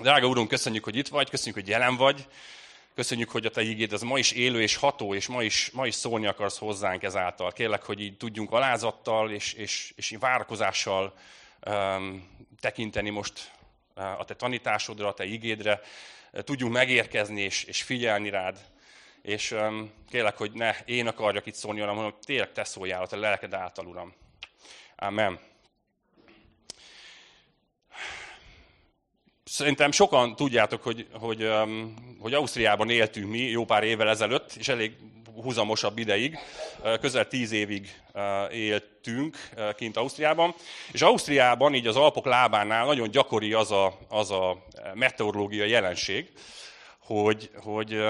Drága Úrunk, köszönjük, hogy itt vagy, köszönjük, hogy jelen vagy, köszönjük, hogy a Te ígéd az ma is élő és ható, és ma is, ma is szólni akarsz hozzánk ezáltal. Kérlek, hogy így tudjunk alázattal és, és, és várakozással um, tekinteni most a Te tanításodra, a Te ígédre, tudjunk megérkezni és, és figyelni rád. És um, kérlek, hogy ne én akarjak itt szólni, hanem hogy tényleg Te szóljál a Te lelked által, Uram. Amen. Szerintem sokan tudjátok, hogy, hogy, hogy Ausztriában éltünk mi jó pár évvel ezelőtt, és elég húzamosabb ideig, közel tíz évig éltünk kint Ausztriában. És Ausztriában, így az Alpok lábánál nagyon gyakori az a, az a meteorológiai jelenség, hogy, hogy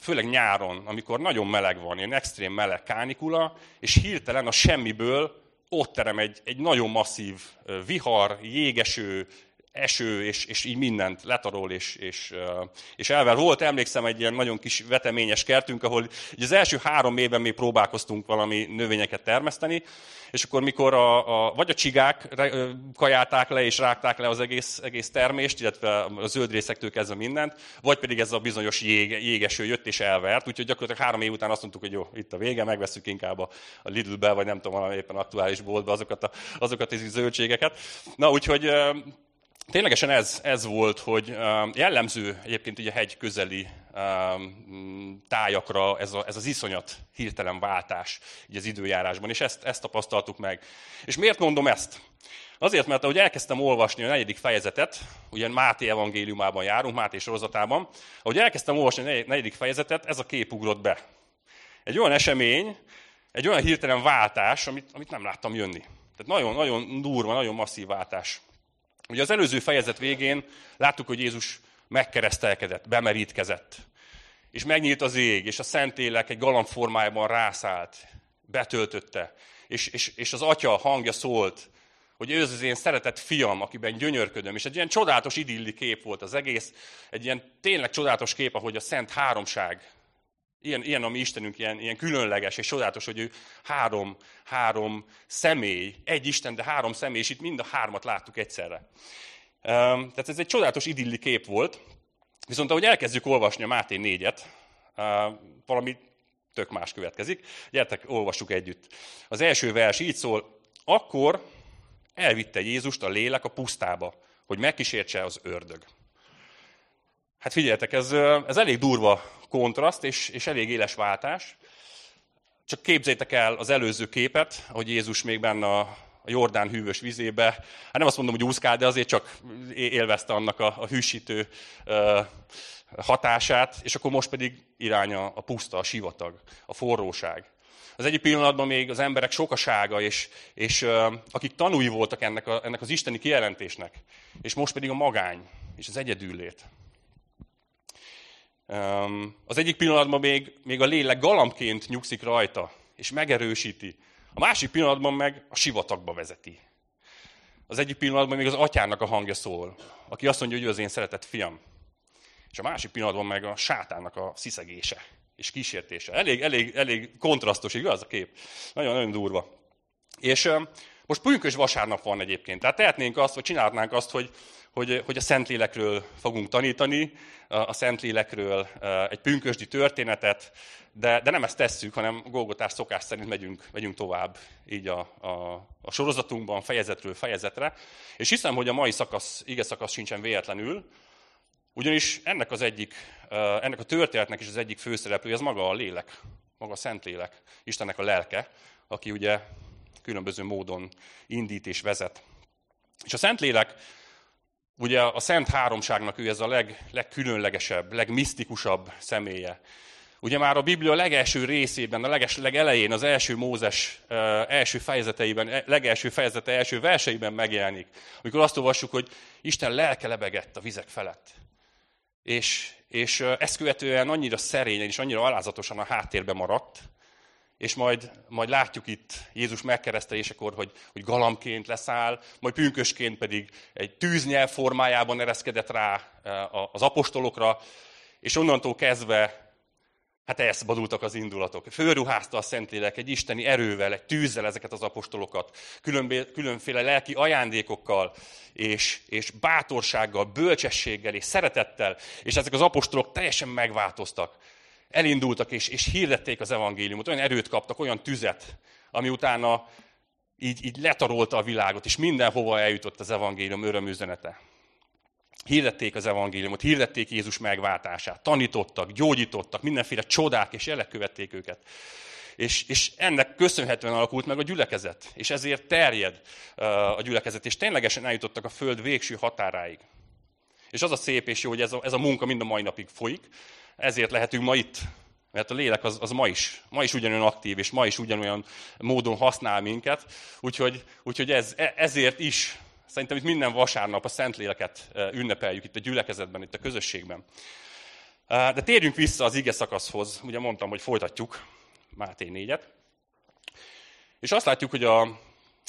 főleg nyáron, amikor nagyon meleg van, ilyen extrém meleg kánikula, és hirtelen a semmiből ott terem egy, egy nagyon masszív vihar, jégeső, eső, és, és így mindent letarol, és, és, és elvel. Volt, emlékszem, egy ilyen nagyon kis veteményes kertünk, ahol így az első három évben még próbálkoztunk valami növényeket termeszteni, és akkor mikor a, a, vagy a csigák kajálták le és rágták le az egész, egész termést, illetve a zöld részektől kezdve mindent, vagy pedig ez a bizonyos jég, jégeső jött és elvert, úgyhogy gyakorlatilag három év után azt mondtuk, hogy jó, itt a vége, megveszünk inkább a, a Lidl-be, vagy nem tudom, valami éppen aktuális boltba azokat a, azokat a zöldségeket. Na, úgyhogy ténylegesen ez, ez volt, hogy jellemző egyébként ugye a hegy közeli tájakra ez, a, ez az iszonyat hirtelen váltás így az időjárásban, és ezt, ezt tapasztaltuk meg. És miért mondom ezt? Azért, mert ahogy elkezdtem olvasni a negyedik fejezetet, ugye Máté evangéliumában járunk, Máté sorozatában, ahogy elkezdtem olvasni a negyedik fejezetet, ez a kép ugrott be. Egy olyan esemény, egy olyan hirtelen váltás, amit, amit nem láttam jönni. Tehát nagyon, nagyon durva, nagyon masszív váltás. Ugye az előző fejezet végén láttuk, hogy Jézus megkeresztelkedett, bemerítkezett. És megnyílt az ég, és a Szentlélek egy galamb formájában rászállt, betöltötte. És, és, és az atya hangja szólt, hogy ő az én szeretett fiam, akiben gyönyörködöm. És egy ilyen csodálatos idilli kép volt az egész, egy ilyen tényleg csodálatos kép, ahogy a Szent Háromság Ilyen, ilyen a mi Istenünk, ilyen, ilyen különleges és csodálatos, hogy ő három, három személy, egy Isten, de három személy, és itt mind a hármat láttuk egyszerre. Tehát ez egy csodálatos idilli kép volt, viszont ahogy elkezdjük olvasni a Máté 4-et, valami tök más következik. Gyertek, olvassuk együtt. Az első vers így szól, akkor elvitte Jézust a lélek a pusztába, hogy megkísértse az ördög. Hát figyeljetek, ez, ez elég durva kontraszt, és, és elég éles váltás. Csak képzétek el az előző képet, hogy Jézus még benne a, Jordán hűvös vizébe, hát nem azt mondom, hogy úszkál, de azért csak élvezte annak a, a hűsítő hatását, és akkor most pedig iránya a puszta, a sivatag, a forróság. Az egyik pillanatban még az emberek sokasága, és, és akik tanúi voltak ennek, a, ennek az isteni kijelentésnek, és most pedig a magány, és az egyedüllét. Az egyik pillanatban még, még a lélek galambként nyugszik rajta, és megerősíti. A másik pillanatban meg a sivatagba vezeti. Az egyik pillanatban még az atyának a hangja szól, aki azt mondja, hogy ő az én szeretett fiam. És a másik pillanatban meg a sátánnak a sziszegése és kísértése. Elég, elég, elég kontrasztos, igaz a kép? Nagyon-nagyon durva. És most pünkös vasárnap van egyébként. Tehát tehetnénk azt, vagy csinálhatnánk azt, hogy hogy, hogy a Szentlélekről fogunk tanítani, a Szentlélekről egy pünkösdi történetet, de, de nem ezt tesszük, hanem Golgotás szokás szerint megyünk, megyünk tovább így a, a, a sorozatunkban fejezetről fejezetre. És hiszem, hogy a mai szakasz, ige szakasz sincsen véletlenül, ugyanis ennek az egyik, ennek a történetnek is az egyik főszereplője, ez maga a lélek, maga a Szentlélek, Istennek a lelke, aki ugye különböző módon indít és vezet. És a Szentlélek Ugye a Szent Háromságnak ő ez a leg, legkülönlegesebb, legmisztikusabb személye. Ugye már a Biblia legelső részében, a leges, legelején, az első Mózes első fejezeteiben, e, legelső fejezete első verseiben megjelenik, amikor azt olvassuk, hogy Isten lelke lebegett a vizek felett. És, és ezt követően annyira szerényen és annyira alázatosan a háttérbe maradt, és majd, majd látjuk itt Jézus megkeresztelésekor, hogy, hogy galamként leszáll, majd pünkösként pedig egy tűznyelv formájában ereszkedett rá eh, az apostolokra, és onnantól kezdve Hát elszabadultak az indulatok. Fölruházta a Szentlélek egy isteni erővel, egy tűzzel ezeket az apostolokat, különféle lelki ajándékokkal, és, és bátorsággal, bölcsességgel és szeretettel, és ezek az apostolok teljesen megváltoztak. Elindultak és, és hirdették az evangéliumot, olyan erőt kaptak, olyan tüzet, ami utána így, így letarolta a világot, és mindenhova eljutott az evangélium örömüzenete. Hirdették az evangéliumot, hirdették Jézus megváltását, tanítottak, gyógyítottak, mindenféle csodák és jelek követték őket. És, és ennek köszönhetően alakult meg a gyülekezet, és ezért terjed a gyülekezet, és ténylegesen eljutottak a föld végső határáig. És az a szép és jó, hogy ez a, ez a munka mind a mai napig folyik, ezért lehetünk ma itt, mert a lélek az, az ma is, ma is ugyanolyan aktív, és ma is ugyanolyan módon használ minket, úgyhogy, úgyhogy ez, e, ezért is Szerintem itt minden vasárnap a Szentléleket ünnepeljük itt a gyülekezetben, itt a közösségben. De térjünk vissza az ige szakaszhoz. Ugye mondtam, hogy folytatjuk Máté 4-et. És azt látjuk, hogy a,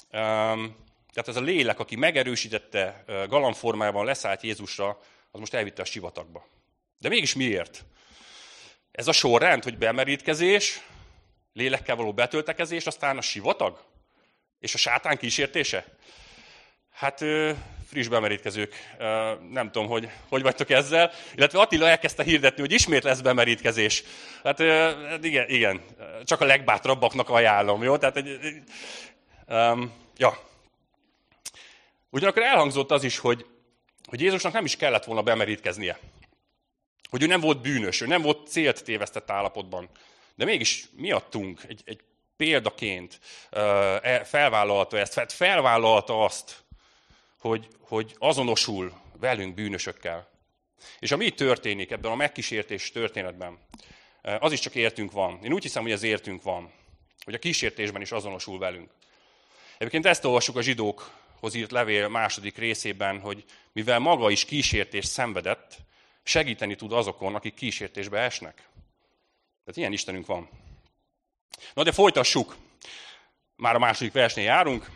tehát ez a lélek, aki megerősítette galambformájában leszállt Jézusra, az most elvitte a sivatagba. De mégis miért? Ez a sorrend, hogy bemerítkezés, lélekkel való betöltekezés, aztán a sivatag? És a sátán kísértése? Hát friss bemerítkezők, nem tudom, hogy hogy vagytok ezzel. Illetve Attila elkezdte hirdetni, hogy ismét lesz bemerítkezés. Hát igen, igen, csak a legbátrabbaknak ajánlom, jó? Tehát, egy, um, ja. Ugyanakkor elhangzott az is, hogy, hogy Jézusnak nem is kellett volna bemerítkeznie. Hogy ő nem volt bűnös, ő nem volt célt tévesztett állapotban. De mégis miattunk egy, egy példaként e, felvállalta ezt, felvállalta azt, hogy, hogy azonosul velünk bűnösökkel. És ami itt történik ebben a megkísértés történetben, az is csak értünk van. Én úgy hiszem, hogy az értünk van, hogy a kísértésben is azonosul velünk. Egyébként ezt olvassuk a zsidókhoz írt levél második részében, hogy mivel maga is kísértés szenvedett, segíteni tud azokon, akik kísértésbe esnek. Tehát ilyen Istenünk van. Na de folytassuk. Már a második versnél járunk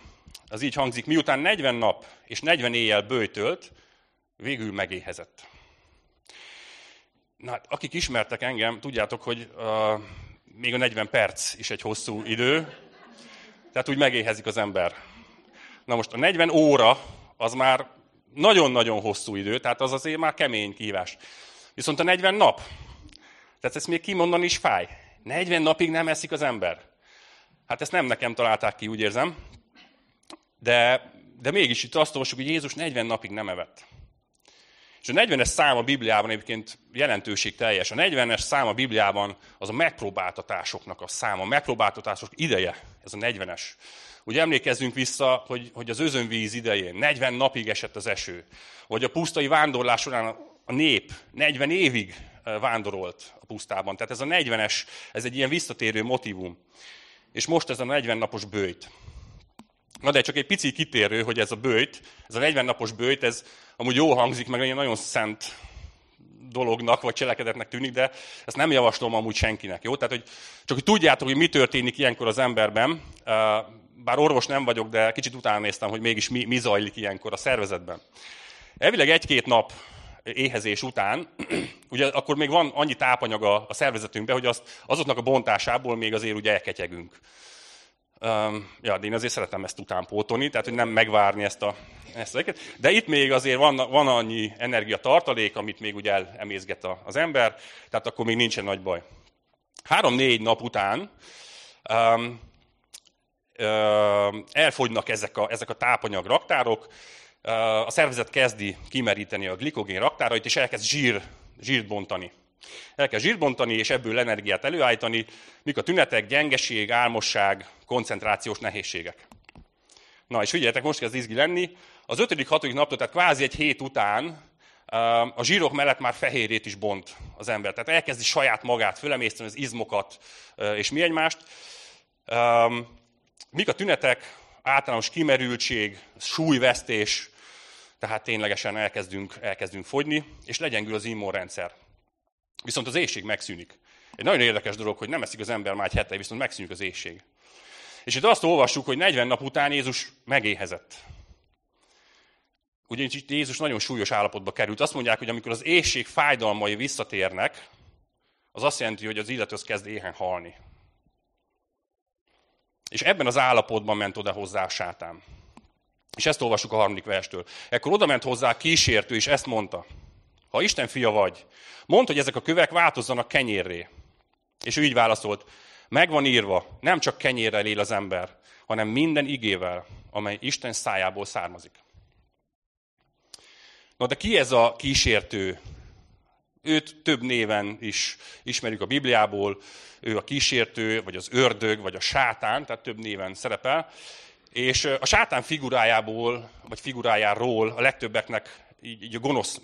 az így hangzik, miután 40 nap és 40 éjjel bőjtölt, végül megéhezett. Na, akik ismertek engem, tudjátok, hogy uh, még a 40 perc is egy hosszú idő, tehát úgy megéhezik az ember. Na most a 40 óra az már nagyon-nagyon hosszú idő, tehát az azért már kemény kívás. Viszont a 40 nap, tehát ezt még kimondani is fáj. 40 napig nem eszik az ember. Hát ezt nem nekem találták ki, úgy érzem. De, de mégis itt azt olvassuk, hogy Jézus 40 napig nem evett. És a 40-es szám a Bibliában egyébként jelentőség teljes. A 40-es szám a Bibliában az a megpróbáltatásoknak a száma, a megpróbáltatások ideje, ez a 40-es. Ugye emlékezzünk vissza, hogy, hogy az özönvíz idején 40 napig esett az eső, vagy a pusztai vándorlás során a nép 40 évig vándorolt a pusztában. Tehát ez a 40-es, ez egy ilyen visszatérő motivum. És most ez a 40 napos bőjt. Na de csak egy pici kitérő, hogy ez a bőjt, ez a 40 napos bőjt, ez amúgy jó hangzik, meg nagyon szent dolognak, vagy cselekedetnek tűnik, de ezt nem javaslom amúgy senkinek, jó? Tehát, hogy csak hogy tudjátok, hogy mi történik ilyenkor az emberben, bár orvos nem vagyok, de kicsit utána néztem, hogy mégis mi, mi zajlik ilyenkor a szervezetben. Elvileg egy-két nap éhezés után, ugye akkor még van annyi tápanyaga a szervezetünkben, hogy azt, azoknak a bontásából még azért ugye elketyegünk. Um, ja, de én azért szeretem ezt utánpótolni, tehát hogy nem megvárni ezt a, ezt a De itt még azért van, van annyi energiatartalék, amit még ugye elemészget az ember, tehát akkor még nincsen nagy baj. Három-négy nap után um, elfogynak ezek a, ezek a tápanyag raktárok, a szervezet kezdi kimeríteni a glikogén raktárait, és elkezd zsír, zsírt bontani. Elkezd zsírt bontani, és ebből energiát előállítani. Mik a tünetek? Gyengeség, álmosság, koncentrációs nehézségek. Na, és figyeljetek, most kezd izgi lenni. Az ötödik, hatodik naptól, tehát kvázi egy hét után a zsírok mellett már fehérét is bont az ember. Tehát elkezdi saját magát fölemészteni az izmokat és mi egymást. Mik a tünetek? Általános kimerültség, súlyvesztés, tehát ténylegesen elkezdünk, elkezdünk fogyni, és legyengül az immunrendszer. Viszont az éjség megszűnik. Egy nagyon érdekes dolog, hogy nem eszik az ember már egy hete, viszont megszűnik az éjség. És itt azt olvassuk, hogy 40 nap után Jézus megéhezett. Ugyanis itt Jézus nagyon súlyos állapotba került. Azt mondják, hogy amikor az éjség fájdalmai visszatérnek az azt jelenti, hogy az illető kezd éhen halni. És ebben az állapotban ment oda hozzá a sátán. És ezt olvasjuk a harmadik verstől. Ekkor oda ment hozzá a kísértő, és ezt mondta. Ha Isten fia vagy, mondd, hogy ezek a kövek változzanak kenyérré. És ő így válaszolt, megvan írva, nem csak kenyérrel él az ember, hanem minden igével, amely Isten szájából származik. Na de ki ez a kísértő? Őt több néven is ismerjük a Bibliából, ő a kísértő, vagy az ördög, vagy a sátán, tehát több néven szerepel. És a sátán figurájából, vagy figurájáról a legtöbbeknek így, így a gonosz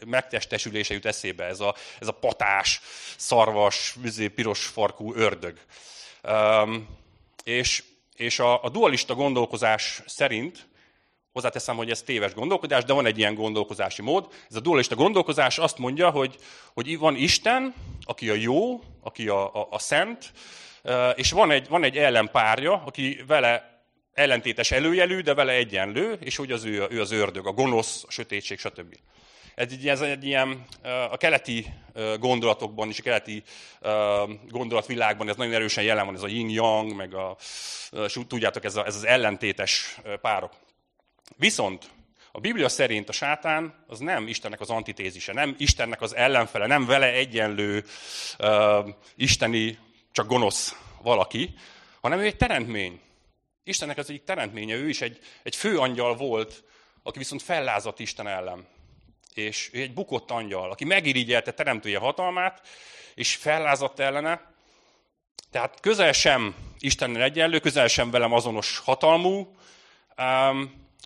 megtestesülése jut eszébe, ez a, ez a patás, szarvas, piros farkú ördög. Um, és és a, a dualista gondolkozás szerint, hozzáteszem, hogy ez téves gondolkodás, de van egy ilyen gondolkozási mód. Ez a dualista gondolkozás azt mondja, hogy, hogy van Isten, aki a jó, aki a, a, a szent, és van egy, van egy ellenpárja, aki vele ellentétes előjelű, de vele egyenlő, és hogy az ő, ő az ördög, a gonosz, a sötétség, stb. Ez egy, ez egy ilyen, a keleti gondolatokban és a keleti gondolatvilágban ez nagyon erősen jelen van, ez a yin-yang, meg a, tudjátok, ez, a, ez az ellentétes párok. Viszont a Biblia szerint a sátán az nem Istennek az antitézise, nem Istennek az ellenfele, nem vele egyenlő uh, isteni, csak gonosz valaki, hanem ő egy teremtmény. Istennek az egyik teremtménye, ő is egy, egy fő angyal volt, aki viszont fellázadt Isten ellen és ő egy bukott angyal, aki megirigyelte teremtője hatalmát, és fellázadt ellene. Tehát közel sem Istennel egyenlő, közel sem velem azonos hatalmú,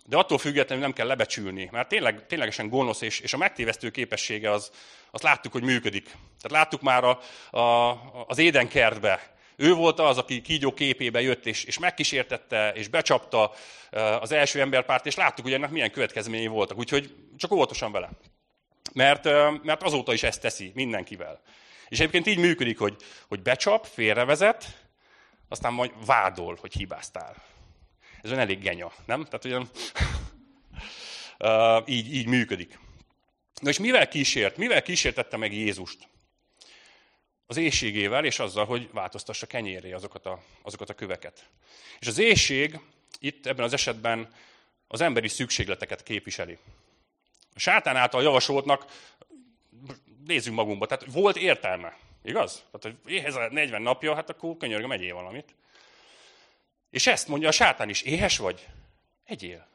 de attól függetlenül nem kell lebecsülni, mert tényleg, ténylegesen gonosz, és, és a megtévesztő képessége az, azt láttuk, hogy működik. Tehát láttuk már a, a, az édenkertbe, ő volt az, aki kígyó képébe jött, és, és megkísértette, és becsapta az első emberpárt, és láttuk, hogy ennek milyen következményei voltak. Úgyhogy csak óvatosan vele. Mert, mert azóta is ezt teszi mindenkivel. És egyébként így működik, hogy, hogy becsap, félrevezet, aztán majd vádol, hogy hibáztál. Ez olyan elég genya, nem? Tehát olyan, így, így működik. Na és mivel kísért? Mivel kísértette meg Jézust? az éjségével, és azzal, hogy változtassa kenyéré azokat a, azokat a köveket. És az éjség itt ebben az esetben az emberi szükségleteket képviseli. A sátán által javasoltnak, nézzünk magunkba, tehát volt értelme, igaz? Tehát, hogy éhez a 40 napja, hát akkor könyörgöm, egyél valamit. És ezt mondja a sátán is, éhes vagy? Egyél.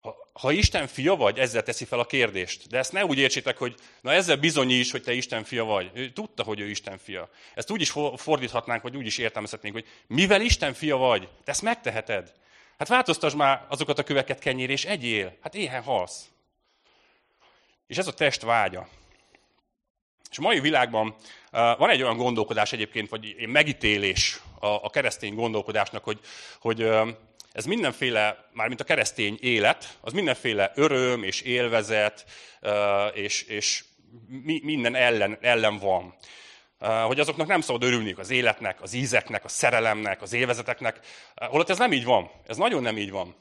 Ha, ha Isten fia vagy, ezzel teszi fel a kérdést. De ezt ne úgy értsétek, hogy na ezzel bizonyíts, hogy te Isten fia vagy. Ő tudta, hogy ő Isten fia. Ezt úgy is fordíthatnánk, vagy úgy is értelmezhetnénk, hogy mivel Isten fia vagy, te ezt megteheted. Hát változtasd már azokat a köveket kenyér, és egyél. Hát éhen halsz. És ez a test vágya. És a mai világban van egy olyan gondolkodás egyébként, vagy egy megítélés a, keresztény gondolkodásnak, hogy, hogy ez mindenféle, mármint a keresztény élet, az mindenféle öröm és élvezet, és, és minden ellen, ellen van. Hogy azoknak nem szabad örülni az életnek, az ízeknek, a szerelemnek, az élvezeteknek. Holott ez nem így van. Ez nagyon nem így van.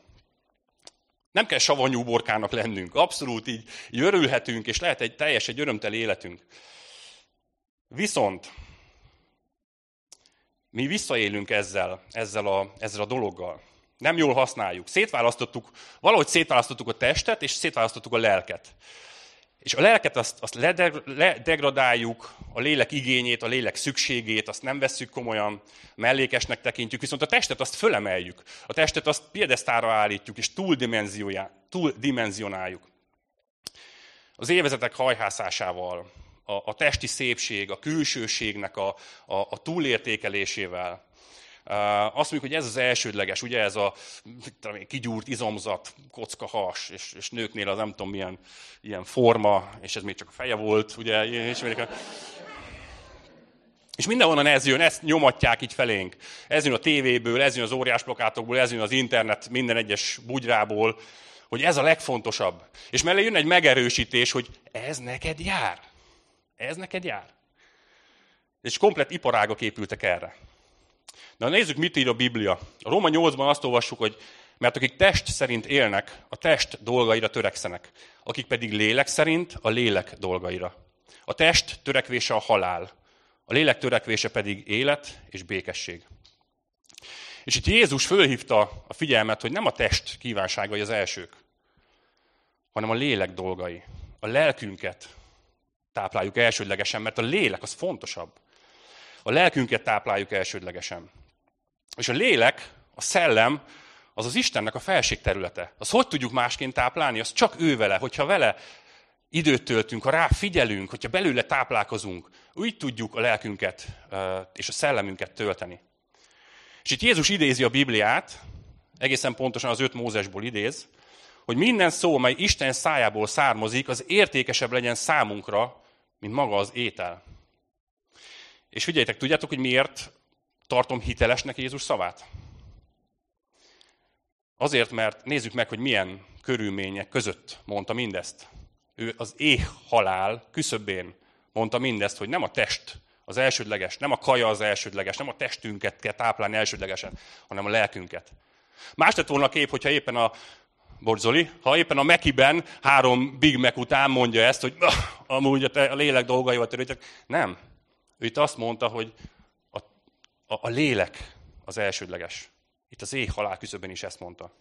Nem kell savanyú borkának lennünk. Abszolút így, így örülhetünk, és lehet egy teljes, egy örömteli életünk. Viszont mi visszaélünk ezzel, ezzel a, ezzel a dologgal. Nem jól használjuk. Szétválasztottuk, valahogy szétválasztottuk a testet, és szétválasztottuk a lelket. És a lelket azt, azt ledegradáljuk, a lélek igényét, a lélek szükségét, azt nem vesszük komolyan, mellékesnek tekintjük, viszont a testet azt fölemeljük. A testet azt piedesztára állítjuk, és túldimenzionáljuk. Az évezetek hajhászásával, a, a testi szépség, a külsőségnek a, a, a túlértékelésével, azt mondjuk, hogy ez az elsődleges, ugye ez a tudom, kigyúrt izomzat, kocka has, és, és nőknél az nem tudom milyen ilyen forma, és ez még csak a feje volt, ugye, és, és mindenhonnan ez jön, ezt nyomatják így felénk. Ez jön a tévéből, ez jön az óriás plakátokból, ez jön az internet minden egyes bugyrából, hogy ez a legfontosabb. És mellé jön egy megerősítés, hogy ez neked jár. Ez neked jár. És komplet iparágok épültek erre. De nézzük, mit ír a Biblia. A Róma 8-ban azt olvassuk, hogy mert akik test szerint élnek, a test dolgaira törekszenek, akik pedig lélek szerint a lélek dolgaira. A test törekvése a halál, a lélek törekvése pedig élet és békesség. És itt Jézus fölhívta a figyelmet, hogy nem a test kívánságai az elsők, hanem a lélek dolgai. A lelkünket tápláljuk elsődlegesen, mert a lélek az fontosabb. A lelkünket tápláljuk elsődlegesen. És a lélek, a szellem, az az Istennek a felség területe. Az hogy tudjuk másként táplálni? Az csak ő vele, hogyha vele időt töltünk, ha rá figyelünk, hogyha belőle táplálkozunk, úgy tudjuk a lelkünket és a szellemünket tölteni. És itt Jézus idézi a Bibliát, egészen pontosan az öt Mózesból idéz, hogy minden szó, mely Isten szájából származik, az értékesebb legyen számunkra, mint maga az étel. És figyeljétek, tudjátok, hogy miért tartom hitelesnek Jézus szavát? Azért, mert nézzük meg, hogy milyen körülmények között mondta mindezt. Ő az éh halál küszöbén mondta mindezt, hogy nem a test az elsődleges, nem a kaja az elsődleges, nem a testünket kell táplálni elsődlegesen, hanem a lelkünket. Más lett volna a kép, hogyha éppen a Borzoli, ha éppen a Mekiben három Big Mac után mondja ezt, hogy amúgy a, te, a lélek dolgaival törődtek. Nem. Ő itt azt mondta, hogy a, a, a lélek az elsődleges. Itt az éh halál is ezt mondta.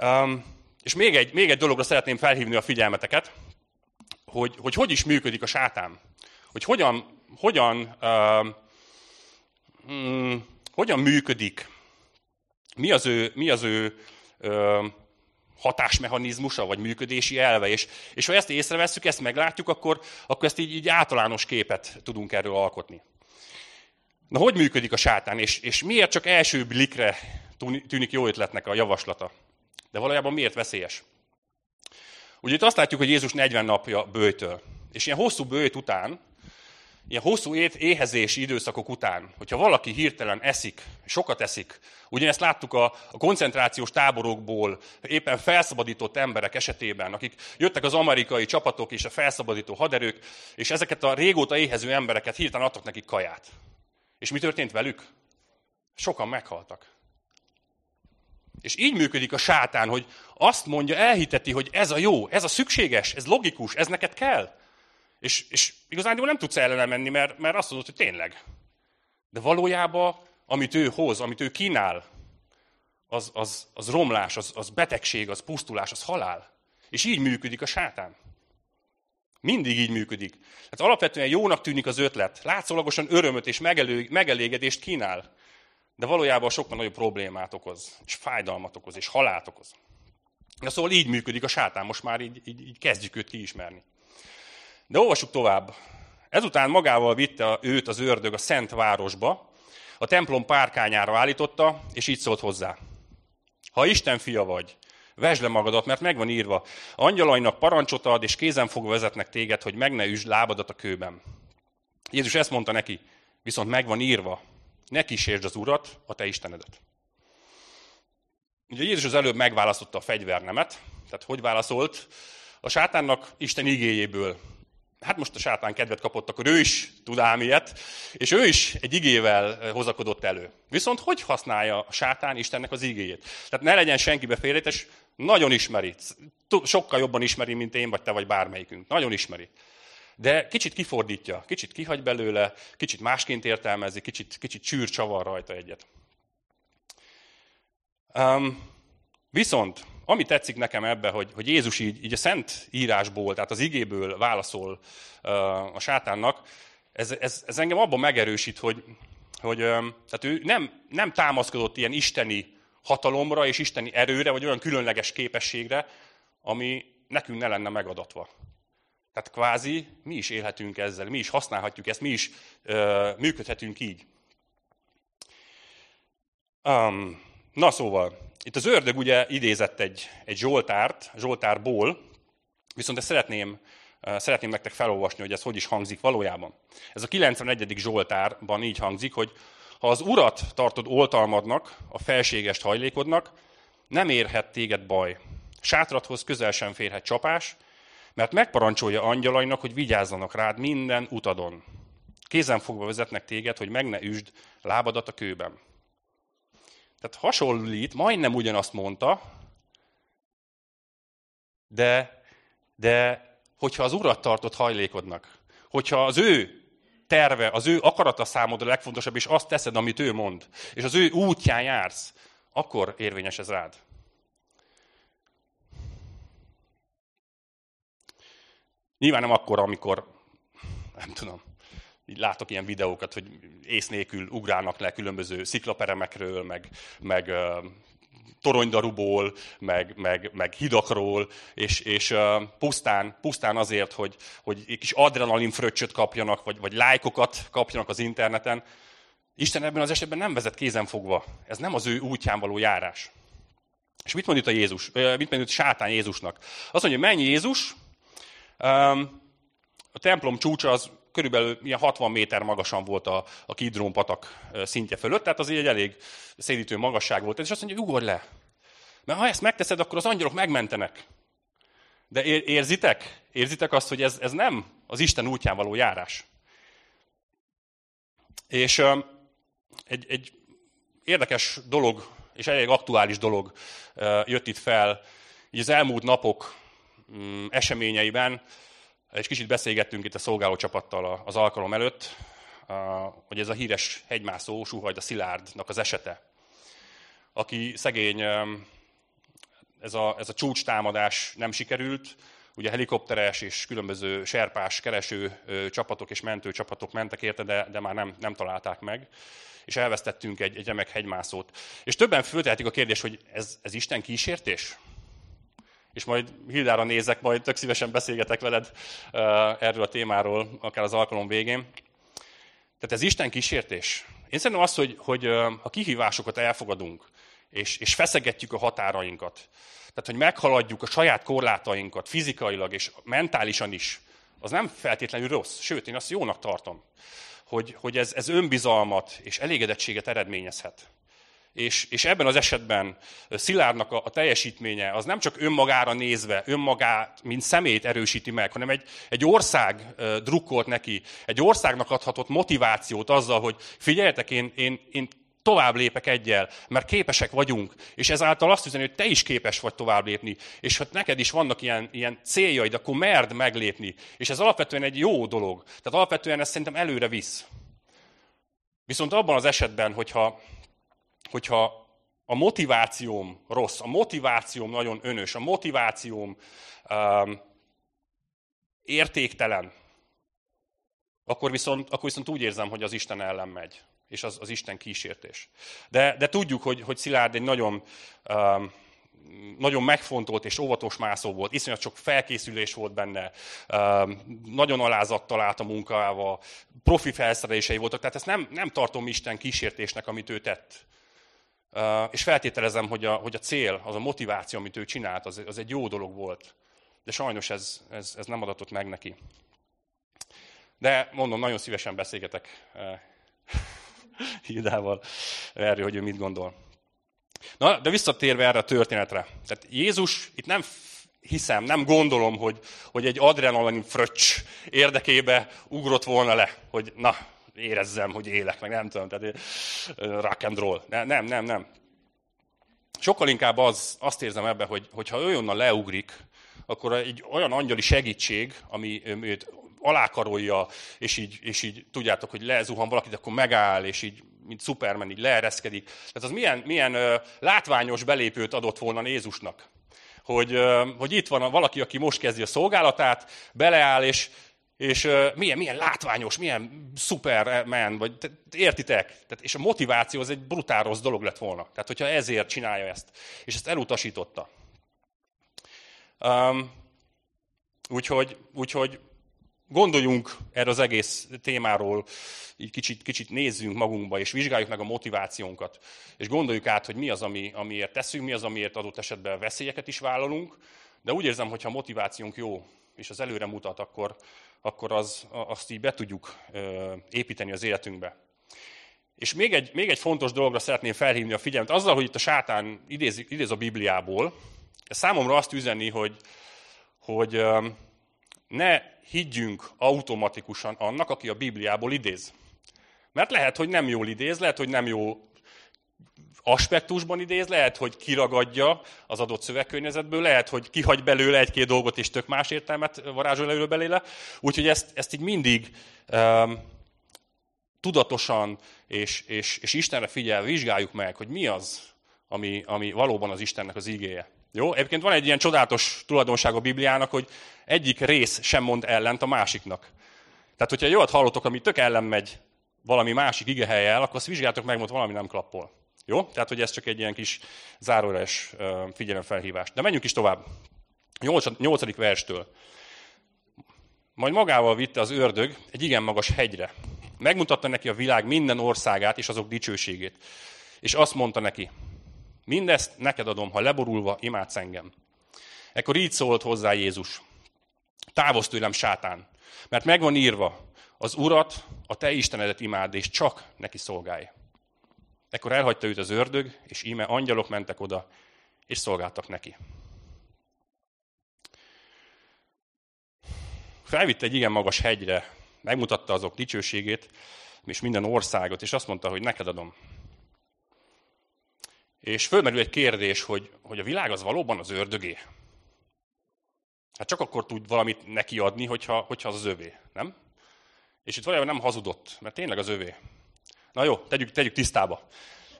Um, és még egy, még egy dologra szeretném felhívni a figyelmeteket, hogy, hogy hogy is működik a sátán. Hogy hogyan, hogyan, uh, hogyan működik, mi az ő, mi az ő uh, hatásmechanizmusa, vagy működési elve. És, és ha ezt észreveszünk, ezt meglátjuk, akkor, akkor ezt így, így általános képet tudunk erről alkotni. Na, hogy működik a sátán, és, és miért csak első blikre tűnik jó ötletnek a javaslata? De valójában miért veszélyes? Ugye itt azt látjuk, hogy Jézus 40 napja bőjtől. És ilyen hosszú bőjt után, ilyen hosszú éhezési időszakok után, hogyha valaki hirtelen eszik, sokat eszik, ugyanezt láttuk a, a koncentrációs táborokból éppen felszabadított emberek esetében, akik jöttek az amerikai csapatok és a felszabadító haderők, és ezeket a régóta éhező embereket hirtelen adtak nekik kaját. És mi történt velük? Sokan meghaltak. És így működik a sátán, hogy azt mondja, elhiteti, hogy ez a jó, ez a szükséges, ez logikus, ez neked kell. És, és igazán nem tudsz ellene menni, mert, mert azt mondod, hogy tényleg. De valójában, amit ő hoz, amit ő kínál, az, az, az romlás, az, az betegség, az pusztulás, az halál. És így működik a sátán. Mindig így működik. Tehát alapvetően jónak tűnik az ötlet. Látszólagosan örömöt és megelő, megelégedést kínál de valójában sokkal nagyobb problémát okoz, és fájdalmat okoz, és halált okoz. Ja, szóval így működik a sátán, most már így, így, így kezdjük őt kiismerni. De olvassuk tovább. Ezután magával vitte őt az ördög a szent városba, a templom párkányára állította, és így szólt hozzá. Ha Isten fia vagy, vesd le magadat, mert megvan írva, angyalainak parancsot ad, és kézen fogva vezetnek téged, hogy meg ne üsd lábadat a kőben. Jézus ezt mondta neki, viszont megvan írva, ne kísérd az Urat, a te Istenedet. Ugye Jézus az előbb megválasztotta a fegyvernemet, tehát hogy válaszolt? A sátánnak Isten igéjéből. Hát most a sátán kedvet kapott, akkor ő is tud ám ilyet, és ő is egy igével hozakodott elő. Viszont hogy használja a sátán Istennek az igéjét? Tehát ne legyen senkibe félretes, nagyon ismeri, sokkal jobban ismeri, mint én, vagy te, vagy bármelyikünk. Nagyon ismeri de kicsit kifordítja, kicsit kihagy belőle, kicsit másként értelmezi, kicsit, kicsit csűr csavar rajta egyet. Um, viszont, ami tetszik nekem ebbe, hogy, hogy Jézus így, így a szent írásból, tehát az igéből válaszol uh, a sátánnak, ez, ez, ez engem abban megerősít, hogy, hogy um, tehát ő nem, nem támaszkodott ilyen isteni hatalomra és isteni erőre, vagy olyan különleges képességre, ami nekünk ne lenne megadatva. Tehát kvázi mi is élhetünk ezzel, mi is használhatjuk ezt, mi is ö, működhetünk így. Um, na szóval, itt az ördög ugye idézett egy, egy Zsoltárt, Zsoltárból, viszont ezt szeretném, szeretném nektek felolvasni, hogy ez hogy is hangzik valójában. Ez a 91. Zsoltárban így hangzik, hogy ha az urat tartod oltalmadnak, a felségest hajlékodnak, nem érhet téged baj. Sátrathoz közel sem férhet csapás, mert megparancsolja angyalainak, hogy vigyázzanak rád minden utadon. Kézen fogva vezetnek téged, hogy meg ne üsd lábadat a kőben. Tehát hasonlít, majdnem ugyanazt mondta, de, de hogyha az urat tartott hajlékodnak, hogyha az ő terve, az ő akarata számodra a legfontosabb, és azt teszed, amit ő mond, és az ő útján jársz, akkor érvényes ez rád. Nyilván nem akkor, amikor, nem tudom, így látok ilyen videókat, hogy ész nélkül ugrálnak le különböző sziklaperemekről, meg, meg toronydaruból, meg, meg, meg hidakról, és, és uh, pusztán, pusztán azért, hogy, hogy egy kis adrenalin fröccsöt kapjanak, vagy, vagy lájkokat kapjanak az interneten. Isten ebben az esetben nem vezet kézenfogva. Ez nem az ő útján való járás. És mit mond itt a Jézus? Mit mond itt sátán Jézusnak? Azt mondja, menj Jézus, a templom csúcsa az körülbelül ilyen 60 méter magasan volt a, a Kidrón patak szintje fölött, tehát az egy elég szédítő magasság volt. És azt mondja, ugorj le. Mert ha ezt megteszed, akkor az angyalok megmentenek. De érzitek? Érzitek azt, hogy ez, ez nem az Isten útján való járás. És egy, egy érdekes dolog, és elég aktuális dolog jött itt fel, így az elmúlt napok mm, eseményeiben, egy kicsit beszélgettünk itt a szolgáló csapattal az alkalom előtt, hogy ez a híres hegymászó a Szilárdnak az esete, aki szegény, ez a, ez a csúcs támadás nem sikerült, ugye helikopteres és különböző serpás kereső csapatok és mentő csapatok mentek érte, de, de már nem, nem találták meg, és elvesztettünk egy, egy remek hegymászót. És többen föltehetik a kérdést, hogy ez, ez Isten kísértés? És majd Hildára nézek, majd tök szívesen beszélgetek veled erről a témáról, akár az alkalom végén. Tehát ez Isten kísértés. Én szerintem az, hogy, hogy a kihívásokat elfogadunk, és, és feszegetjük a határainkat, tehát hogy meghaladjuk a saját korlátainkat fizikailag és mentálisan is, az nem feltétlenül rossz, sőt, én azt jónak tartom, hogy, hogy ez, ez önbizalmat és elégedettséget eredményezhet. És, és ebben az esetben Szilárdnak a, a teljesítménye az nem csak önmagára nézve, önmagát, mint szemét erősíti meg, hanem egy, egy ország drukkolt neki, egy országnak adhatott motivációt azzal, hogy figyeljetek, én, én, én tovább lépek egyel, mert képesek vagyunk, és ezáltal azt üzeni, hogy te is képes vagy tovább lépni, és ha neked is vannak ilyen, ilyen céljaid, akkor merd meglépni. És ez alapvetően egy jó dolog. Tehát alapvetően ez szerintem előre visz. Viszont abban az esetben, hogyha hogyha a motivációm rossz, a motivációm nagyon önös, a motivációm um, értéktelen, akkor viszont, akkor viszont úgy érzem, hogy az Isten ellen megy, és az, az Isten kísértés. De, de tudjuk, hogy, hogy Szilárd egy nagyon, um, nagyon megfontolt és óvatos mászó volt, iszonyat sok felkészülés volt benne, um, nagyon alázattal állt a munkával, profi felszerelései voltak, tehát ezt nem, nem tartom Isten kísértésnek, amit ő tett. És feltételezem, hogy a, hogy a cél, az a motiváció, amit ő csinált, az, az egy jó dolog volt. De sajnos ez, ez, ez nem adatott meg neki. De mondom, nagyon szívesen beszélgetek Hildával erről, hogy ő mit gondol. Na, de visszatérve erre a történetre. Tehát Jézus itt nem hiszem, nem gondolom, hogy, hogy egy adrenalin fröccs érdekébe ugrott volna le, hogy na, érezzem, hogy élek, meg nem tudom, tehát rock and roll. Nem, nem, nem. Sokkal inkább az, azt érzem ebbe, hogy, hogyha ő onnan leugrik, akkor egy olyan angyali segítség, ami őt alákarolja, és így, és így tudjátok, hogy lezuhan valakit, akkor megáll, és így, mint Superman, így leereszkedik. Tehát az milyen, milyen uh, látványos belépőt adott volna Jézusnak. Hogy, uh, hogy itt van valaki, aki most kezdi a szolgálatát, beleáll, és és milyen, milyen látványos, milyen szuperman, vagy te, értitek? Tehát, és a motiváció az egy brutál rossz dolog lett volna. Tehát, hogyha ezért csinálja ezt. És ezt elutasította. Um, úgyhogy, úgyhogy gondoljunk erre az egész témáról, így kicsit, kicsit nézzünk magunkba, és vizsgáljuk meg a motivációnkat, és gondoljuk át, hogy mi az, ami, amiért teszünk, mi az, amiért adott esetben veszélyeket is vállalunk, de úgy érzem, hogy ha motivációnk jó, és az előre mutat, akkor, akkor az, azt így be tudjuk építeni az életünkbe. És még egy, még egy fontos dologra szeretném felhívni a figyelmet. Azzal, hogy itt a sátán idéz, idéz a Bibliából, ez számomra azt üzeni, hogy, hogy ne higgyünk automatikusan annak, aki a Bibliából idéz. Mert lehet, hogy nem jól idéz, lehet, hogy nem jó aspektusban idéz, lehet, hogy kiragadja az adott szövegkörnyezetből, lehet, hogy kihagy belőle egy-két dolgot, és tök más értelmet varázsol előle beléle. Úgyhogy ezt, ezt így mindig um, tudatosan és, és, és Istenre figyel, vizsgáljuk meg, hogy mi az, ami, ami valóban az Istennek az igéje. Jó? Egyébként van egy ilyen csodálatos tulajdonság a Bibliának, hogy egyik rész sem mond ellent a másiknak. Tehát, hogyha jót hallottok, ami tök ellen megy valami másik igehelyel, akkor azt vizsgáltok meg, hogy valami nem klappol. Jó? Tehát, hogy ez csak egy ilyen kis záróres figyelemfelhívás. De menjünk is tovább. Nyolcadik verstől. Majd magával vitte az ördög egy igen magas hegyre. Megmutatta neki a világ minden országát és azok dicsőségét. És azt mondta neki, mindezt neked adom, ha leborulva imádsz engem. Ekkor így szólt hozzá Jézus. Távozz tőlem, sátán, mert megvan írva, az Urat, a te Istenedet imád, és csak neki szolgálj. Ekkor elhagyta őt az ördög, és íme angyalok mentek oda, és szolgáltak neki. Felvitte egy igen magas hegyre, megmutatta azok dicsőségét, és minden országot, és azt mondta, hogy neked adom. És fölmerül egy kérdés, hogy, hogy a világ az valóban az ördögé. Hát csak akkor tud valamit neki adni, hogyha, hogyha az az övé, nem? És itt valójában nem hazudott, mert tényleg az övé. Na jó, tegyük, tegyük tisztába.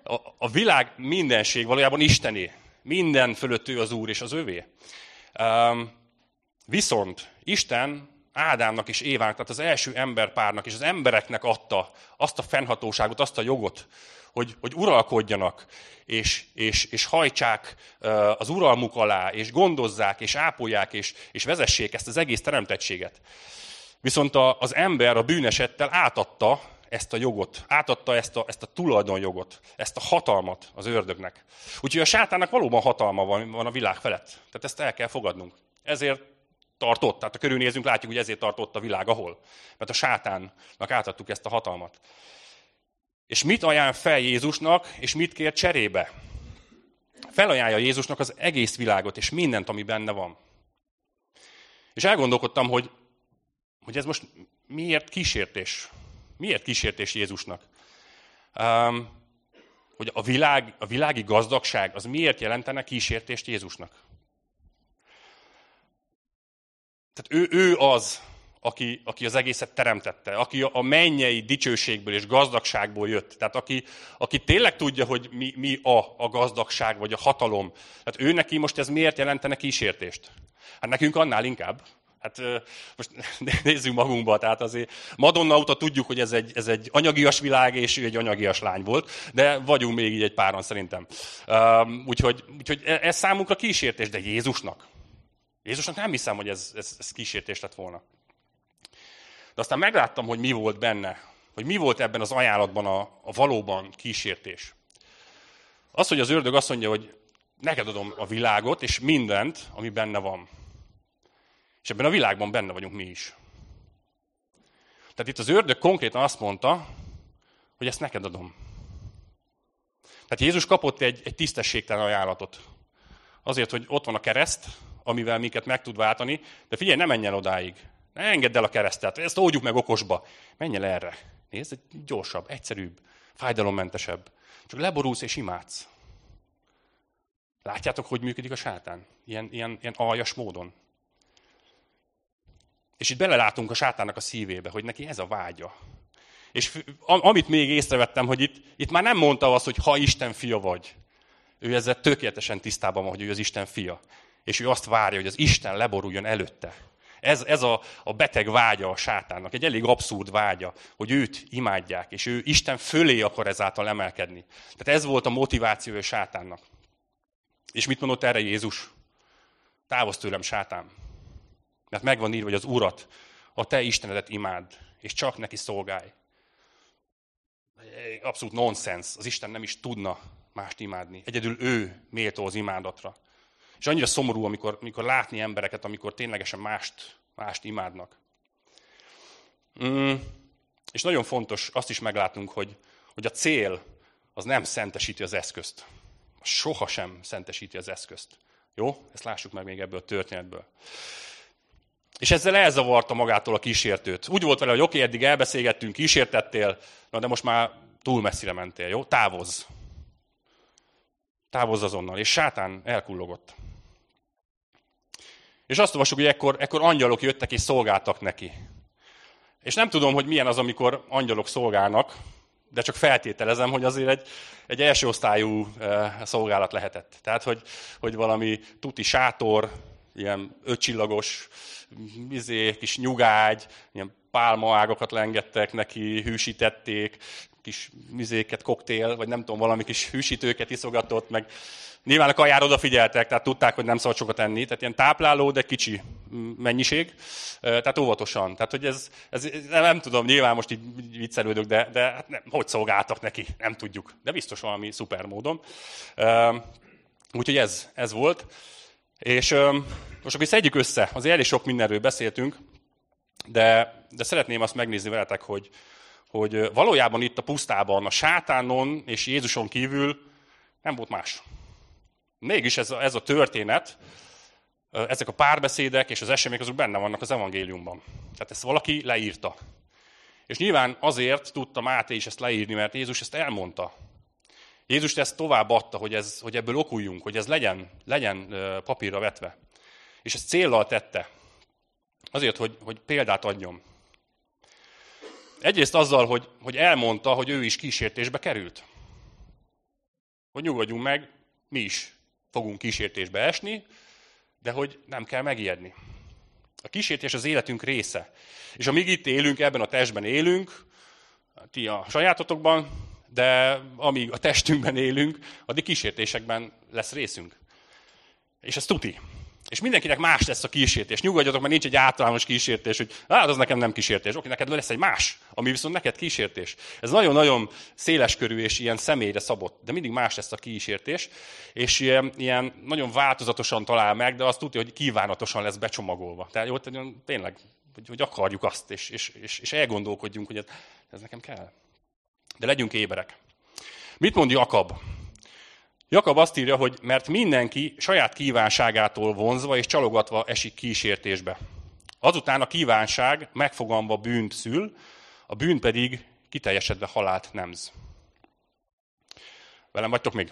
A, a világ mindenség valójában Istené. Minden fölött ő az Úr és az övé. Um, viszont Isten Ádámnak és Évának, tehát az első emberpárnak és az embereknek adta azt a fennhatóságot, azt a jogot, hogy, hogy uralkodjanak, és, és, és hajtsák az uralmuk alá, és gondozzák, és ápolják, és, és vezessék ezt az egész teremtettséget. Viszont az ember a bűnesettel átadta ezt a jogot, átadta ezt a, ezt a tulajdonjogot, ezt a hatalmat az ördögnek. Úgyhogy a sátának valóban hatalma van, van a világ felett. Tehát ezt el kell fogadnunk. Ezért tartott, tehát ha körülnézünk, látjuk, hogy ezért tartott a világ ahol. Mert a sátánnak átadtuk ezt a hatalmat. És mit ajánl fel Jézusnak, és mit kér cserébe? Felajánlja Jézusnak az egész világot, és mindent, ami benne van. És elgondolkodtam, hogy, hogy ez most miért kísértés? Miért kísértés Jézusnak? Um, hogy a, világ, a világi gazdagság az miért jelentene kísértést Jézusnak? Tehát ő, ő az, aki, aki az egészet teremtette, aki a mennyei dicsőségből és gazdagságból jött. Tehát aki, aki tényleg tudja, hogy mi, mi a, a gazdagság vagy a hatalom. Tehát ő neki most ez miért jelentene kísértést? Hát nekünk annál inkább. Hát most nézzünk magunkba, tehát azért Madonna óta tudjuk, hogy ez egy, ez egy anyagias világ, és ő egy anyagias lány volt, de vagyunk még így egy páran szerintem. Úgyhogy, úgyhogy e, ez számunkra kísértés, de Jézusnak. Jézusnak nem hiszem, hogy ez, ez, ez kísértés lett volna. De aztán megláttam, hogy mi volt benne, hogy mi volt ebben az ajánlatban a, a valóban kísértés. Az, hogy az ördög azt mondja, hogy neked adom a világot, és mindent, ami benne van. És ebben a világban benne vagyunk mi is. Tehát itt az ördög konkrétan azt mondta, hogy ezt neked adom. Tehát Jézus kapott egy, egy tisztességtelen ajánlatot. Azért, hogy ott van a kereszt, amivel minket meg tud váltani, de figyelj, ne menj el odáig. Ne engedd el a keresztet, ezt oldjuk meg okosba. Menj el erre. Nézd, gyorsabb, egyszerűbb, fájdalommentesebb. Csak leborulsz és imádsz. Látjátok, hogy működik a sátán? Ilyen, ilyen, ilyen aljas módon. És itt belelátunk a sátának a szívébe, hogy neki ez a vágya. És amit még észrevettem, hogy itt, itt már nem mondta azt, hogy ha Isten fia vagy. Ő ezzel tökéletesen tisztában van, hogy ő az Isten fia. És ő azt várja, hogy az Isten leboruljon előtte. Ez, ez a, a beteg vágya a sátánnak, egy elég abszurd vágya, hogy őt imádják, és ő Isten fölé akar ezáltal emelkedni. Tehát ez volt a motiváció a sátánnak. És mit mondott erre Jézus? Távozz tőlem, sátán. Mert megvan írva, hogy az Urat, a te Istenedet imád, és csak neki szolgálj. Abszolút nonsens. Az Isten nem is tudna mást imádni. Egyedül ő méltó az imádatra. És annyira szomorú, amikor, amikor látni embereket, amikor ténylegesen mást, mást imádnak. Mm, és nagyon fontos azt is meglátnunk, hogy, hogy a cél az nem szentesíti az eszközt. Soha sem szentesíti az eszközt. Jó? Ezt lássuk meg még ebből a történetből. És ezzel elzavarta magától a kísértőt. Úgy volt vele, hogy oké, eddig elbeszélgettünk, kísértettél, na de most már túl messzire mentél, jó? Távozz. Távozz azonnal. És sátán elkullogott. És azt olvasjuk, hogy ekkor, ekkor angyalok jöttek és szolgáltak neki. És nem tudom, hogy milyen az, amikor angyalok szolgálnak, de csak feltételezem, hogy azért egy, egy első osztályú e, szolgálat lehetett. Tehát, hogy, hogy valami tuti sátor, ilyen ötcsillagos, izé, kis nyugágy, ilyen pálmaágokat lengettek neki, hűsítették, kis mizéket, koktél, vagy nem tudom, valami kis hűsítőket iszogatott, meg nyilván a kajára odafigyeltek, tehát tudták, hogy nem szabad sokat enni, tehát ilyen tápláló, de kicsi mennyiség, tehát óvatosan. Tehát, hogy ez, ez nem, nem tudom, nyilván most így viccelődök, de, de hát nem, hogy szolgáltak neki, nem tudjuk, de biztos valami szuper módon. Úgyhogy ez, ez volt. És most akkor szedjük össze, azért elég sok mindenről beszéltünk, de, de szeretném azt megnézni veletek, hogy, hogy valójában itt a pusztában a sátánon és Jézuson kívül nem volt más. Mégis ez a, ez a történet, ezek a párbeszédek és az események azok benne vannak az evangéliumban. Tehát ezt valaki leírta. És nyilván azért tudta Máté is ezt leírni, mert Jézus ezt elmondta. Jézus ezt tovább adta, hogy, ez, hogy ebből okuljunk, hogy ez legyen, legyen papírra vetve. És ezt céllal tette. Azért, hogy, hogy példát adjon. Egyrészt azzal, hogy, hogy elmondta, hogy ő is kísértésbe került. Hogy nyugodjunk meg, mi is fogunk kísértésbe esni, de hogy nem kell megijedni. A kísértés az életünk része. És amíg itt élünk, ebben a testben élünk, ti a sajátotokban, de amíg a testünkben élünk, addig kísértésekben lesz részünk. És ez tuti. És mindenkinek más lesz a kísértés. Nyugodjatok, mert nincs egy általános kísértés, hogy hát az nekem nem kísértés. Oké, neked lesz egy más, ami viszont neked kísértés. Ez nagyon-nagyon széleskörű és ilyen személyre szabott, de mindig más lesz a kísértés. És ilyen, ilyen nagyon változatosan talál meg, de azt tudja, hogy kívánatosan lesz becsomagolva. Tehát jó, tényleg, hogy, hogy akarjuk azt, és, és, és, és elgondolkodjunk, hogy ez, ez nekem kell. De legyünk éberek. Mit mond Jakab? Jakab azt írja, hogy mert mindenki saját kívánságától vonzva és csalogatva esik kísértésbe. Azután a kívánság megfogalmazva bűnt szül, a bűn pedig kiteljesedve halált nemz. Velem vagytok még?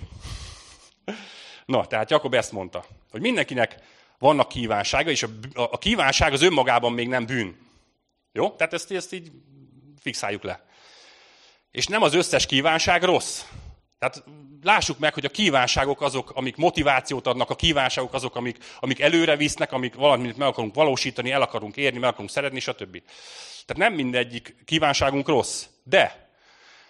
Na, tehát Jakob ezt mondta, hogy mindenkinek vannak kívánsága, és a, a kívánság az önmagában még nem bűn. Jó? Tehát ezt, ezt így fixáljuk le. És nem az összes kívánság rossz. Tehát lássuk meg, hogy a kívánságok azok, amik motivációt adnak, a kívánságok azok, amik, amik előre visznek, amik valamit meg akarunk valósítani, el akarunk érni, meg akarunk szeretni, stb. Tehát nem mindegyik kívánságunk rossz, de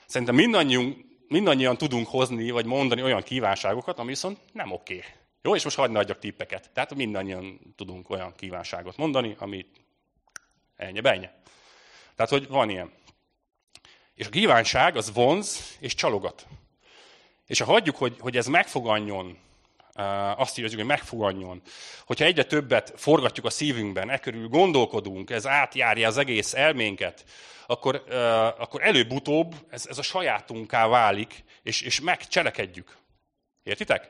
szerintem mindannyiunk, mindannyian tudunk hozni, vagy mondani olyan kívánságokat, ami viszont nem oké. Jó, és most hagyd adjak tippeket. Tehát mindannyian tudunk olyan kívánságot mondani, ami ennyi, ennyi. Tehát, hogy van ilyen. És a kívánság az vonz és csalogat. És ha hagyjuk, hogy, hogy ez megfoganjon, azt írjuk, hogy megfoganjon, hogyha egyre többet forgatjuk a szívünkben, e körül gondolkodunk, ez átjárja az egész elménket, akkor, akkor előbb-utóbb ez, ez a sajátunká válik, és, és megcselekedjük. Értitek?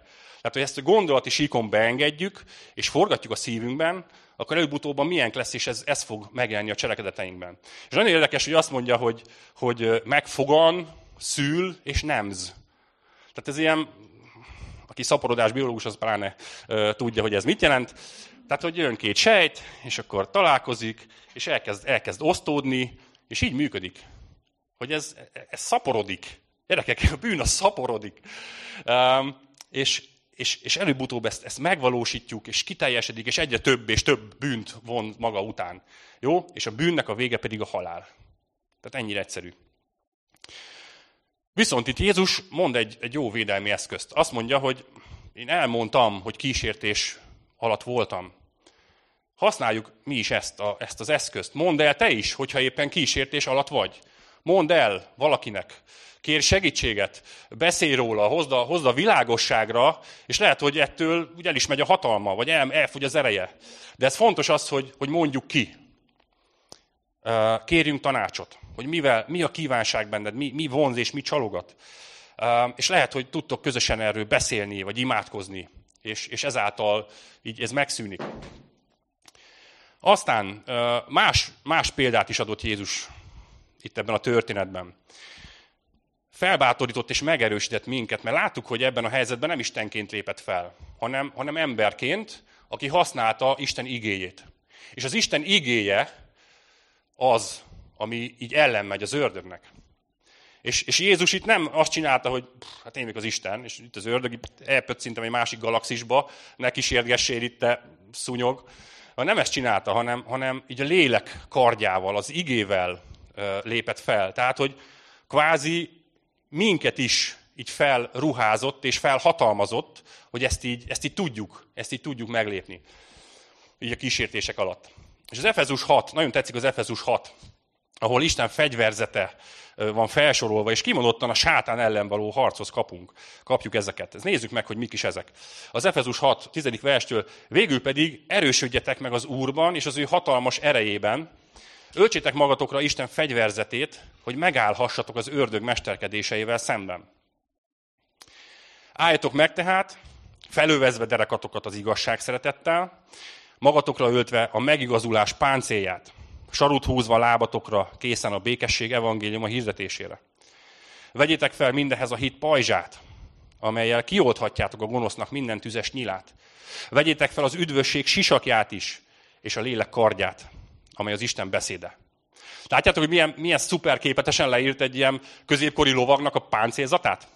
Tehát, hogy ezt a gondolati síkon beengedjük, és forgatjuk a szívünkben, akkor előbb-utóbb milyen lesz, és ez, ez fog megjelenni a cselekedeteinkben. És nagyon érdekes, hogy azt mondja, hogy, hogy megfogan, szül és nemz. Tehát ez ilyen, aki szaporodás biológus, az pláne uh, tudja, hogy ez mit jelent. Tehát, hogy jön két sejt, és akkor találkozik, és elkezd, elkezd osztódni, és így működik. Hogy ez, ez szaporodik. Gyerekek, a bűn az szaporodik. Um, és, és, és előbb-utóbb ezt, ezt megvalósítjuk, és kiteljesedik, és egyre több és több bűnt von maga után. Jó? És a bűnnek a vége pedig a halál. Tehát ennyire egyszerű. Viszont itt Jézus mond egy, egy jó védelmi eszközt. Azt mondja, hogy én elmondtam, hogy kísértés alatt voltam. Használjuk mi is ezt, a, ezt az eszközt. Mondd el te is, hogyha éppen kísértés alatt vagy. Mondd el valakinek. Kér segítséget, beszélj róla, hozd a, hozd a világosságra, és lehet, hogy ettől ugye el is megy a hatalma, vagy el, elfogy az ereje. De ez fontos az, hogy, hogy mondjuk ki. Kérjünk tanácsot hogy mivel, mi a kívánság benned, mi, mi vonz és mi csalogat. És lehet, hogy tudtok közösen erről beszélni, vagy imádkozni, és, és ezáltal így ez megszűnik. Aztán más, más példát is adott Jézus itt ebben a történetben. felbátorított és megerősített minket, mert láttuk, hogy ebben a helyzetben nem Istenként lépett fel, hanem, hanem emberként, aki használta Isten igéjét. És az Isten igéje az, ami így ellenmegy az ördögnek. És, és Jézus itt nem azt csinálta, hogy pff, hát én vagyok az Isten, és itt az ördög elpöccintem egy másik galaxisba, ne kísérgessél itt te szúnyog. Nem ezt csinálta, hanem, hanem így a lélek kardjával, az igével lépett fel. Tehát, hogy kvázi minket is így felruházott és felhatalmazott, hogy ezt így, ezt így tudjuk, ezt így tudjuk meglépni. Így a kísértések alatt. És az Efezus 6, nagyon tetszik az Efezus 6, ahol Isten fegyverzete van felsorolva, és kimondottan a sátán ellen való harchoz kapunk. Kapjuk ezeket. Ez nézzük meg, hogy mik is ezek. Az Efezus 6, 10. verstől, végül pedig erősödjetek meg az Úrban és az ő hatalmas erejében, Öltsétek magatokra Isten fegyverzetét, hogy megállhassatok az ördög mesterkedéseivel szemben. Álljatok meg tehát, felővezve derekatokat az igazság szeretettel, magatokra öltve a megigazulás páncélját, sarut húzva lábatokra, készen a békesség evangéliuma hirdetésére. Vegyétek fel mindenhez a hit pajzsát, amelyel kiolthatjátok a gonosznak minden tüzes nyilát. Vegyétek fel az üdvösség sisakját is, és a lélek kardját, amely az Isten beszéde. Látjátok, hogy milyen, milyen szuperképetesen leírt egy ilyen középkori lovagnak a páncélzatát?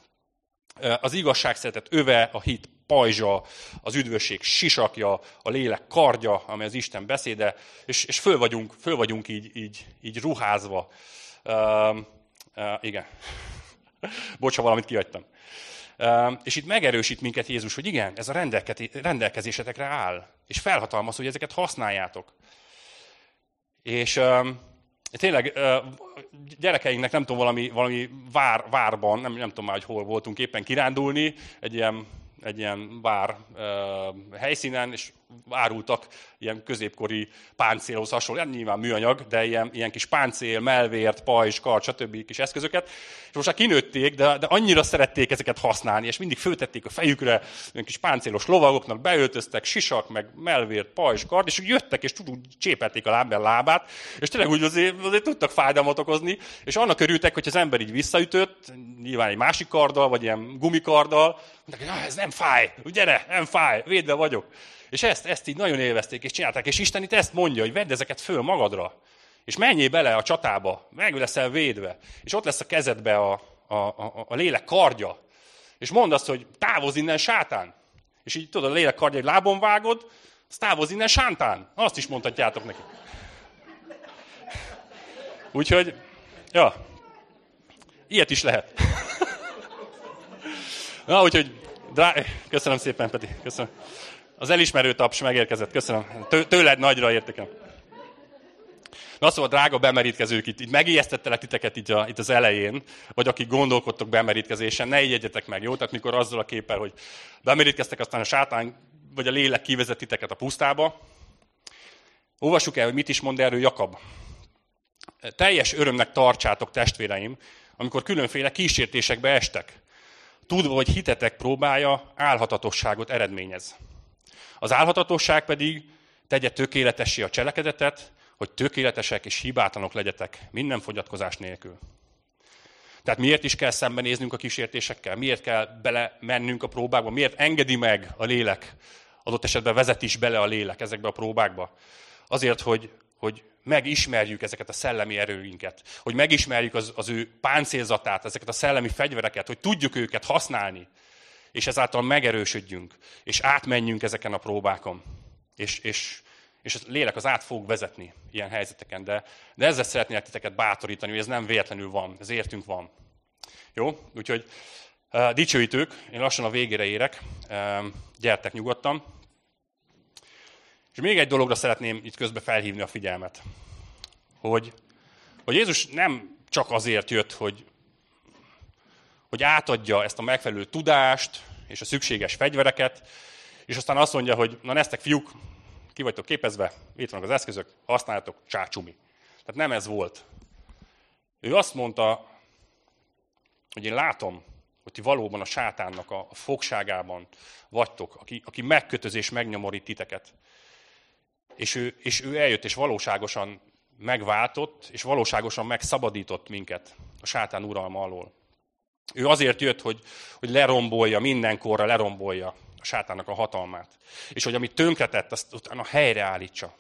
Az igazság szeretet öve, a hit pajzsa, az üdvösség sisakja, a lélek kardja, amely az Isten beszéde, és, és föl vagyunk, föl vagyunk így, így, így ruházva. Uh, uh, igen. Bocs, ha valamit kihagytam. Uh, és itt megerősít minket Jézus, hogy igen, ez a rendelkezésetekre áll, és felhatalmaz, hogy ezeket használjátok. És uh, tényleg uh, gyerekeinknek nem tudom, valami, valami vár, várban, nem, nem tudom már, hogy hol voltunk éppen kirándulni, egy ilyen egy ilyen bár uh, helyszínen, és árultak ilyen középkori páncélhoz hasonló, hát nyilván műanyag, de ilyen, ilyen kis páncél, melvért, pajzs, kard, stb. kis eszközöket. És most már kinőtték, de, de annyira szerették ezeket használni, és mindig föltették a fejükre, ilyen kis páncélos lovagoknak, beöltöztek, sisak, meg melvért, pajzs, kard, és jöttek, és tudunk, csépelték a lábben lábát, és tényleg úgy azért, azért tudtak fájdalmat okozni, és annak örültek, hogy az ember így visszaütött, nyilván egy másik karddal, vagy ilyen gumikarddal, mondták, hogy ez nem fáj, gyere, nem fáj, védve vagyok. És ezt, ezt így nagyon élvezték, és csinálták. És Isten itt ezt mondja, hogy vedd ezeket föl magadra. És menjél bele a csatába, meg leszel védve. És ott lesz a kezedbe a, a, a, a lélek kardja. És mondd azt, hogy távozz innen, sátán. És így tudod, a lélek kardja, egy lábon vágod, az távozz innen, sántán. Azt is mondhatjátok neki. Úgyhogy, ja, ilyet is lehet. Na, úgyhogy, drá... köszönöm szépen, Peti, köszönöm. Az elismerő taps megérkezett, köszönöm. Tőled nagyra értékem. Na szóval, drága bemerítkezők, itt, itt megijesztettelek titeket itt, a, itt az elején, vagy akik gondolkodtok bemerítkezésen, ne igyegyetek meg, jó? Tehát mikor azzal a képpel, hogy bemerítkeztek, aztán a sátán vagy a lélek kivezet titeket a pusztába. Olvassuk el, hogy mit is mond erről Jakab. Teljes örömnek tartsátok, testvéreim, amikor különféle kísértésekbe estek, tudva, hogy hitetek próbája álhatatosságot eredményez. Az álhatatosság pedig tegye tökéletessé a cselekedetet, hogy tökéletesek és hibátlanok legyetek, minden fogyatkozás nélkül. Tehát miért is kell szembenéznünk a kísértésekkel? Miért kell bele mennünk a próbákba? Miért engedi meg a lélek? Adott esetben vezet is bele a lélek ezekbe a próbákba. Azért, hogy, hogy megismerjük ezeket a szellemi erőinket, hogy megismerjük az, az ő páncélzatát, ezeket a szellemi fegyvereket, hogy tudjuk őket használni, és ezáltal megerősödjünk, és átmenjünk ezeken a próbákon. És, és, és a lélek az át fog vezetni ilyen helyzeteken, de, de ezzel szeretnélek titeket bátorítani, hogy ez nem véletlenül van, ez értünk van. Jó? Úgyhogy uh, dicsőítők, én lassan a végére érek, uh, gyertek nyugodtan. És még egy dologra szeretném itt közben felhívni a figyelmet, hogy, hogy Jézus nem csak azért jött, hogy hogy átadja ezt a megfelelő tudást és a szükséges fegyvereket, és aztán azt mondja, hogy na neztek fiúk, ki vagytok képezve, itt vannak az eszközök, használjátok, csácsumi. Tehát nem ez volt. Ő azt mondta, hogy én látom, hogy ti valóban a sátánnak a fogságában vagytok, aki, aki megkötözés megnyomorít titeket. És ő, és ő eljött, és valóságosan megváltott, és valóságosan megszabadított minket a sátán uralma alól. Ő azért jött, hogy, hogy lerombolja, mindenkorra lerombolja a sátának a hatalmát. És hogy amit tönkretett, azt utána helyreállítsa.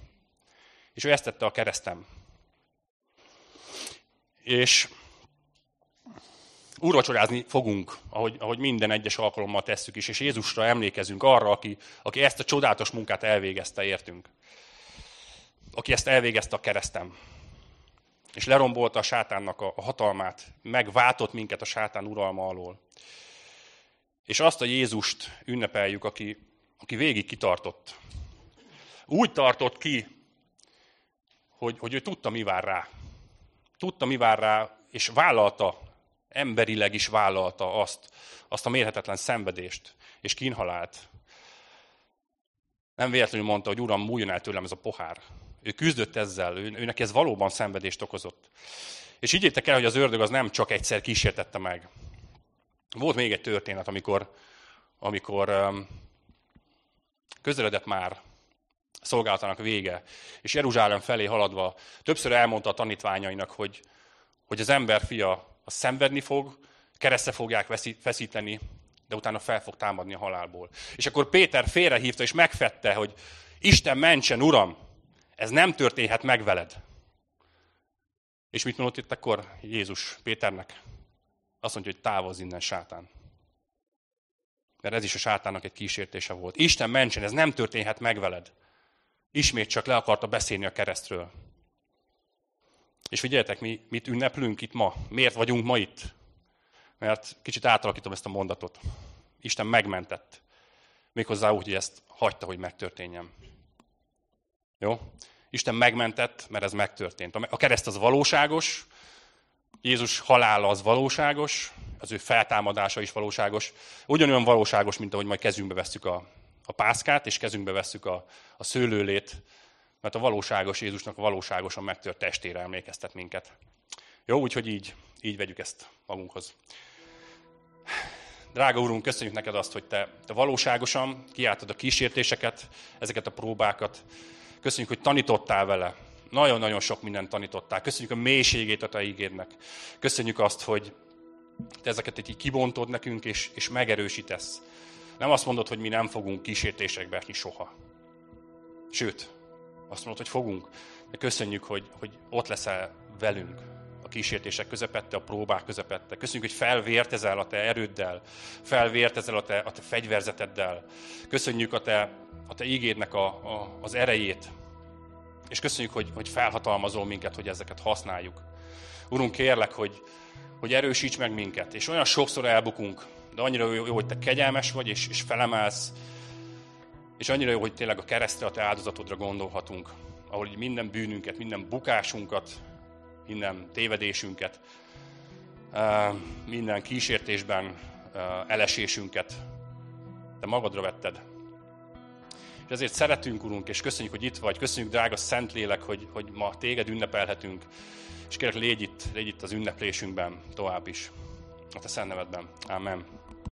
És ő ezt tette a keresztem. És úrvacsorázni fogunk, ahogy, ahogy minden egyes alkalommal tesszük is, és Jézusra emlékezünk arra, aki, aki ezt a csodálatos munkát elvégezte értünk. Aki ezt elvégezte a keresztem. És lerombolta a sátánnak a, hatalmát, megváltott minket a sátán uralma alól. És azt a Jézust ünnepeljük, aki, aki végig kitartott. Úgy tartott ki, hogy, hogy ő tudta, mi vár rá. Tudta, mi vár rá, és vállalta emberileg is vállalta azt, azt a mérhetetlen szenvedést és kínhalált. Nem véletlenül mondta, hogy Uram, múljon el tőlem ez a pohár. Ő küzdött ezzel, őnek ez valóban szenvedést okozott. És így el, hogy az ördög az nem csak egyszer kísértette meg. Volt még egy történet, amikor, amikor közeledett már szolgálatának vége, és Jeruzsálem felé haladva többször elmondta a tanítványainak, hogy, hogy az ember fia az szenvedni fog, keresztre fogják feszíteni, de utána fel fog támadni a halálból. És akkor Péter félrehívta és megfette, hogy Isten mentsen, Uram, ez nem történhet meg veled. És mit mondott itt akkor Jézus Péternek? Azt mondja, hogy távozz innen, sátán. Mert ez is a sátánnak egy kísértése volt. Isten mentsen, ez nem történhet meg veled. Ismét csak le akarta beszélni a keresztről. És figyeljetek, mi mit ünneplünk itt ma? Miért vagyunk ma itt? Mert kicsit átalakítom ezt a mondatot. Isten megmentett. Méghozzá úgy, hogy ezt hagyta, hogy megtörténjen. Jó? Isten megmentett, mert ez megtörtént. A kereszt az valóságos, Jézus halála az valóságos, az ő feltámadása is valóságos. Ugyanolyan valóságos, mint ahogy majd kezünkbe vesszük a, a pászkát, és kezünkbe vesszük a, a szőlőlét, mert a valóságos Jézusnak valóságosan megtört testére emlékeztet minket. Jó, úgyhogy így, így vegyük ezt magunkhoz. Drága Úrunk, köszönjük neked azt, hogy te, te valóságosan kiálltad a kísértéseket, ezeket a próbákat. Köszönjük, hogy tanítottál vele. Nagyon-nagyon sok mindent tanítottál. Köszönjük a mélységét a te ígédnek. Köszönjük azt, hogy te ezeket így kibontod nekünk, és, és megerősítesz. Nem azt mondod, hogy mi nem fogunk kísértésekbe esni soha. Sőt, azt mondod, hogy fogunk, de köszönjük, hogy, hogy ott leszel velünk kísértések közepette, a próbák közepette. Köszönjük, hogy felvértezel a te erőddel, felvértezel a te, a te fegyverzeteddel. Köszönjük a te, a te ígédnek a, a, az erejét, és köszönjük, hogy, hogy felhatalmazol minket, hogy ezeket használjuk. Urunk, kérlek, hogy, hogy erősíts meg minket, és olyan sokszor elbukunk, de annyira jó, hogy te kegyelmes vagy, és, és felemelsz, és annyira jó, hogy tényleg a keresztre, a te áldozatodra gondolhatunk, ahol minden bűnünket, minden bukásunkat, minden tévedésünket, minden kísértésben elesésünket te magadra vetted. És ezért szeretünk, Urunk, és köszönjük, hogy itt vagy. Köszönjük, drága Szentlélek, hogy, hogy ma téged ünnepelhetünk. És kérlek, légy itt, légy itt az ünneplésünkben tovább is. A te szent nevedben. Amen.